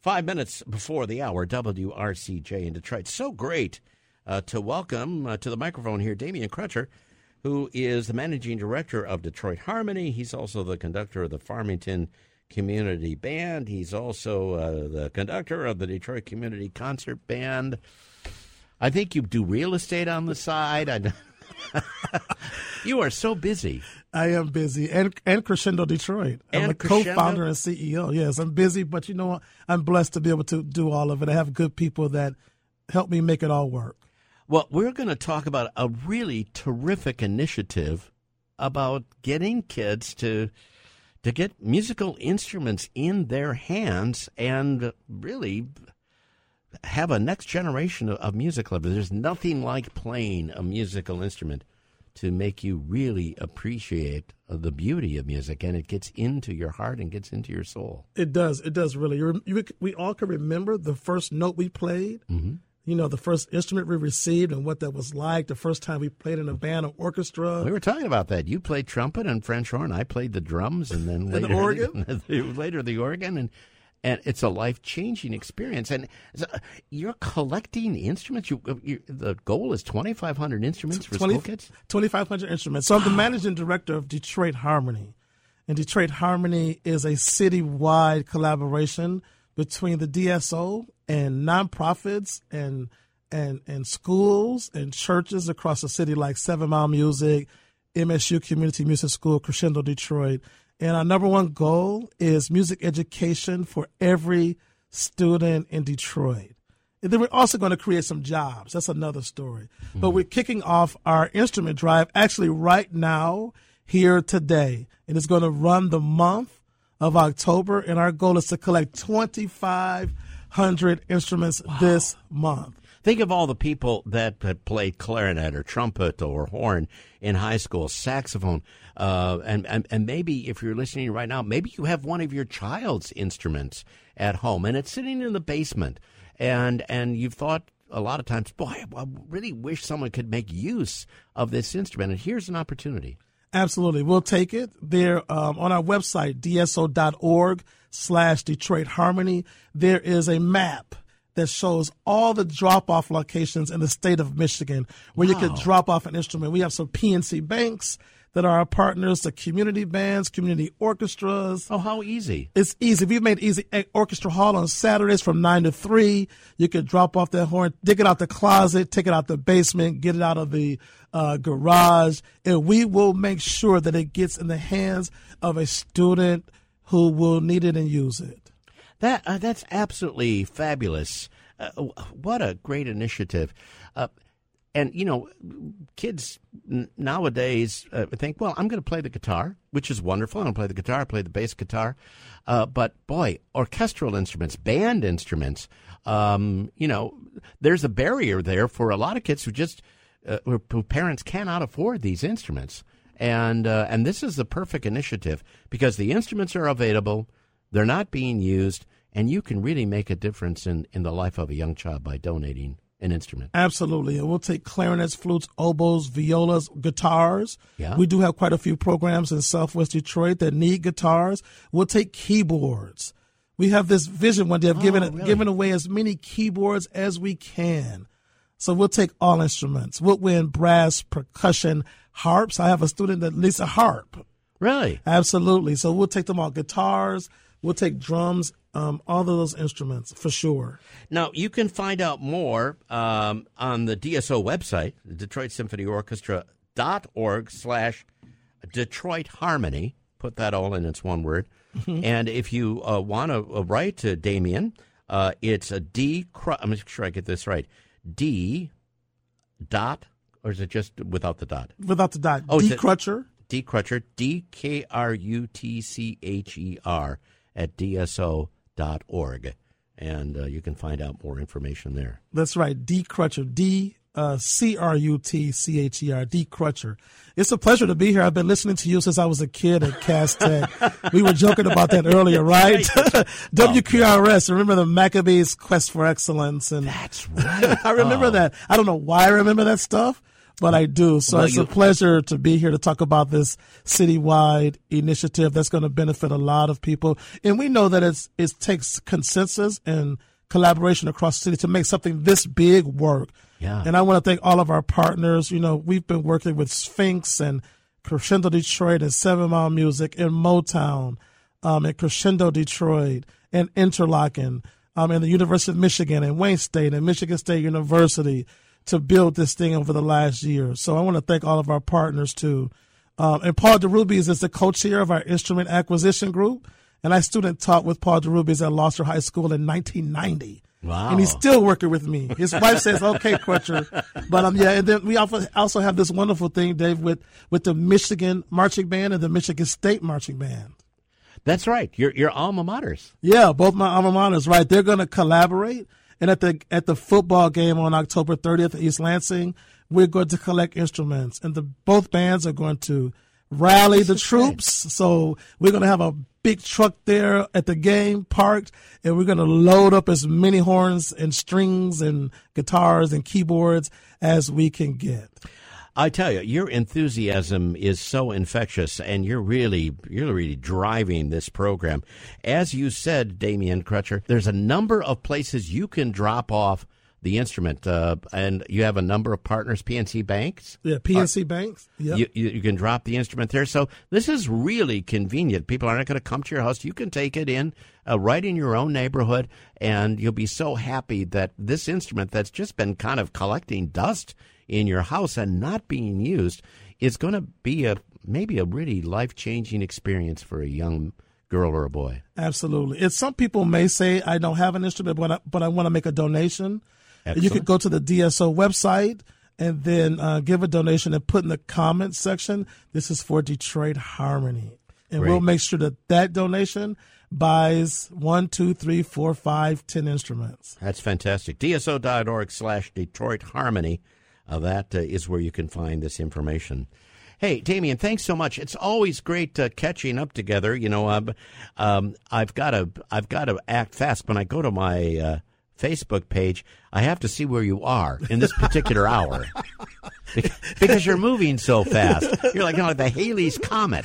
Five minutes before the hour, WRCJ in Detroit. So great uh, to welcome uh, to the microphone here Damien Crutcher, who is the managing director of Detroit Harmony. He's also the conductor of the Farmington Community Band. He's also uh, the conductor of the Detroit Community Concert Band. I think you do real estate on the side. I, you are so busy. I am busy, and and Crescendo Detroit. I'm And a Crescendo? co-founder and CEO. Yes, I'm busy, but you know what? I'm blessed to be able to do all of it. I have good people that help me make it all work. Well, we're going to talk about a really terrific initiative about getting kids to to get musical instruments in their hands and really have a next generation of, of music lovers. There's nothing like playing a musical instrument to make you really appreciate uh, the beauty of music, and it gets into your heart and gets into your soul. It does. It does really. You, you, we all can remember the first note we played. Mm-hmm. You know, the first instrument we received and what that was like. The first time we played in a band or orchestra. We were talking about that. You played trumpet and French horn. I played the drums, and then the organ? later the organ, and and it's a life changing experience. And so, uh, you're collecting instruments. You, uh, you the goal is twenty five hundred instruments for 20 school kids. 2,500 instruments. So I'm the managing director of Detroit Harmony. And Detroit Harmony is a citywide collaboration between the DSO and nonprofits and and and schools and churches across the city like Seven Mile Music, MSU Community Music School, Crescendo Detroit. And our number one goal is music education for every student in Detroit. And then we're also going to create some jobs. That's another story. But mm-hmm. we're kicking off our instrument drive actually right now, here today. And it's going to run the month of October. And our goal is to collect 2,500 instruments this month. Think of all the people that played clarinet or trumpet or horn in high school, saxophone, uh, and, and and maybe if you're listening right now, maybe you have one of your child's instruments at home and it's sitting in the basement, and and you've thought a lot of times, boy, I really wish someone could make use of this instrument, and here's an opportunity. Absolutely. We'll take it. There um, on our website, dso.org slash Detroit Harmony, there is a map that shows all the drop off locations in the state of Michigan where you can drop off an instrument. We have some PNC banks that are our partners, the community bands, community orchestras. Oh, how easy! It's easy. We've made easy. Orchestra Hall on Saturdays from 9 to 3. You can drop off that horn, dig it out the closet, take it out the basement, get it out of the uh, garage, and we will make sure that it gets in the hands of a student who will need it and use it. That uh, that's absolutely fabulous. Uh, what a great initiative. Uh, and you know, kids nowadays uh, think, well, I'm going to play the guitar, which is wonderful. I'm going to play the guitar, play the bass guitar, uh, but boy, orchestral instruments, band instruments. Um, you know, there's a barrier there for a lot of kids who just uh, who parents cannot afford these instruments. And uh, and this is the perfect initiative because the instruments are available, they're not being used, and you can really make a difference in, in the life of a young child by donating an instrument. Absolutely. And we'll take clarinets, flutes, oboes, violas, guitars. Yeah. We do have quite a few programs in Southwest Detroit that need guitars. We'll take keyboards. We have this vision one day of giving, oh, really? giving away as many keyboards as we can. So we'll take all instruments. Woodwind, brass, percussion, harps. I have a student that needs a harp. Really? Absolutely. So we'll take them all. Guitars. We'll take drums. Um, all of those instruments for sure. Now, you can find out more um, on the DSO website, Detroit Symphony Orchestra dot org slash Detroit Harmony. Put that all in its one word. and if you uh, want to uh, write to Damien, uh, it's a D. I'm make sure I get this right. D. Dot, or is it just without the dot? Without the dot. Oh, D. Crutcher. D. Crutcher, D K R U T C H E R at DSO.org. And uh, you can find out more information there. That's right, D Crutcher, D uh, C R U T C H E R, D Crutcher. It's a pleasure to be here. I've been listening to you since I was a kid at Cass Tech. we were joking about that earlier, right? WQRS. Remember the Maccabees Quest for Excellence, and That's right. I remember Oh. that. I don't know why I remember that stuff, but I do. So it's you- a pleasure to be here to talk about this citywide initiative that's going to benefit a lot of people. And we know that it's it takes consensus and collaboration across the city to make something this big work. Yeah. And I want to thank all of our partners. You know, we've been working with Sphinx and Crescendo Detroit and Seven Mile Music and Motown um, and Crescendo Detroit and Interlochen um, and the University of Michigan and Wayne State and Michigan State University to build this thing over the last year. So I want to thank all of our partners too. Um, and Paul DeRubies is the co-chair of our instrument acquisition group. And I student taught with Paul DeRubies at Loster High School in 1990. Wow. And he's still working with me. His wife says, "Okay, Crutcher," but um, yeah. And then we also also have this wonderful thing, Dave, with with the Michigan marching band and the Michigan State marching band. That's right. Your your alma maters. Yeah, both my alma maters, right? They're going to collaborate, and at the at the football game on October 30th at East Lansing, we're going to collect instruments, and the both bands are going to rally the troops. So we're going to have a big truck there at the game parked, and we're going to load up as many horns and strings and guitars and keyboards as we can get. I tell you, your enthusiasm is so infectious, and you're really, you're really driving this program. As you said, Damien Crutcher, there's a number of places you can drop off the instrument, uh, and you have a number of partners, PNC Banks. Yeah, PNC Banks. Yeah. You, you, you can drop the instrument there. So this is really convenient. People aren't going to come to your house. You can take it in uh, right in your own neighborhood, and you'll be so happy that this instrument that's just been kind of collecting dust in your house and not being used is going to be a maybe a really life changing experience for a young girl or a boy. Absolutely. It's some people may say I don't have an instrument, but I, but I want to make a donation. You Excellent. could go to the DSO website and then uh, give a donation and put in the comments section. This is for Detroit Harmony, and we'll make sure that that donation buys one, two, three, four, five, ten instruments. That's fantastic. DSO.org slash Detroit Harmony. Uh, that uh, is where you can find this information. Hey, Damien, thanks so much. It's always great uh, catching up together. You know, um, um, I've got to I've got to act fast when I go to my uh, Facebook page. I have to see where you are in this particular hour because you're moving so fast. You're like, you know, like the Halley's comet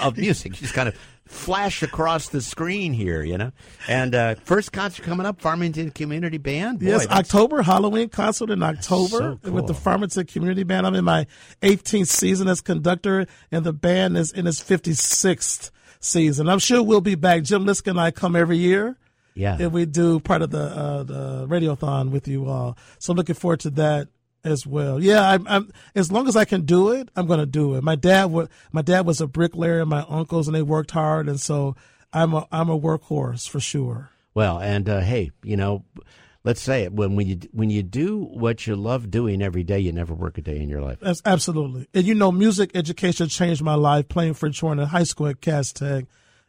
of music. You just kind of flash across the screen here, you know. And uh, first concert coming up, Farmington Community Band. Boy, yes, October Halloween concert in October so with the. Farmington Community Band. I'm in my 18th season as conductor, and the band is in its 56th season. I'm sure we'll be back. Jim Lisk and I come every year. Yeah. and we do part of the uh, the radiothon with you all. So I'm looking forward to that as well. Yeah, I'm, I'm as long as I can do it, I'm going to do it. My dad was my dad was a bricklayer, and my uncles, and they worked hard, and so I'm a I'm a workhorse for sure. Well, and uh, hey, you know, let's say it when when you when you do what you love doing every day, you never work a day in your life. That's absolutely. And you know, music education changed my life. Playing French horn in high school at Cass Tech,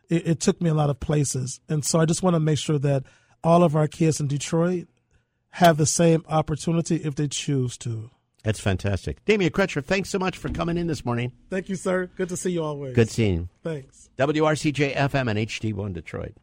it, it took me a lot of places, and so I just want to make sure that all of our kids in Detroit have the same opportunity if they choose to. That's fantastic. Damien Crutcher, thanks so much for coming in this morning. Thank you, sir. Good to see you always. Good seeing you. Thanks. WRCJ FM and HD1 Detroit.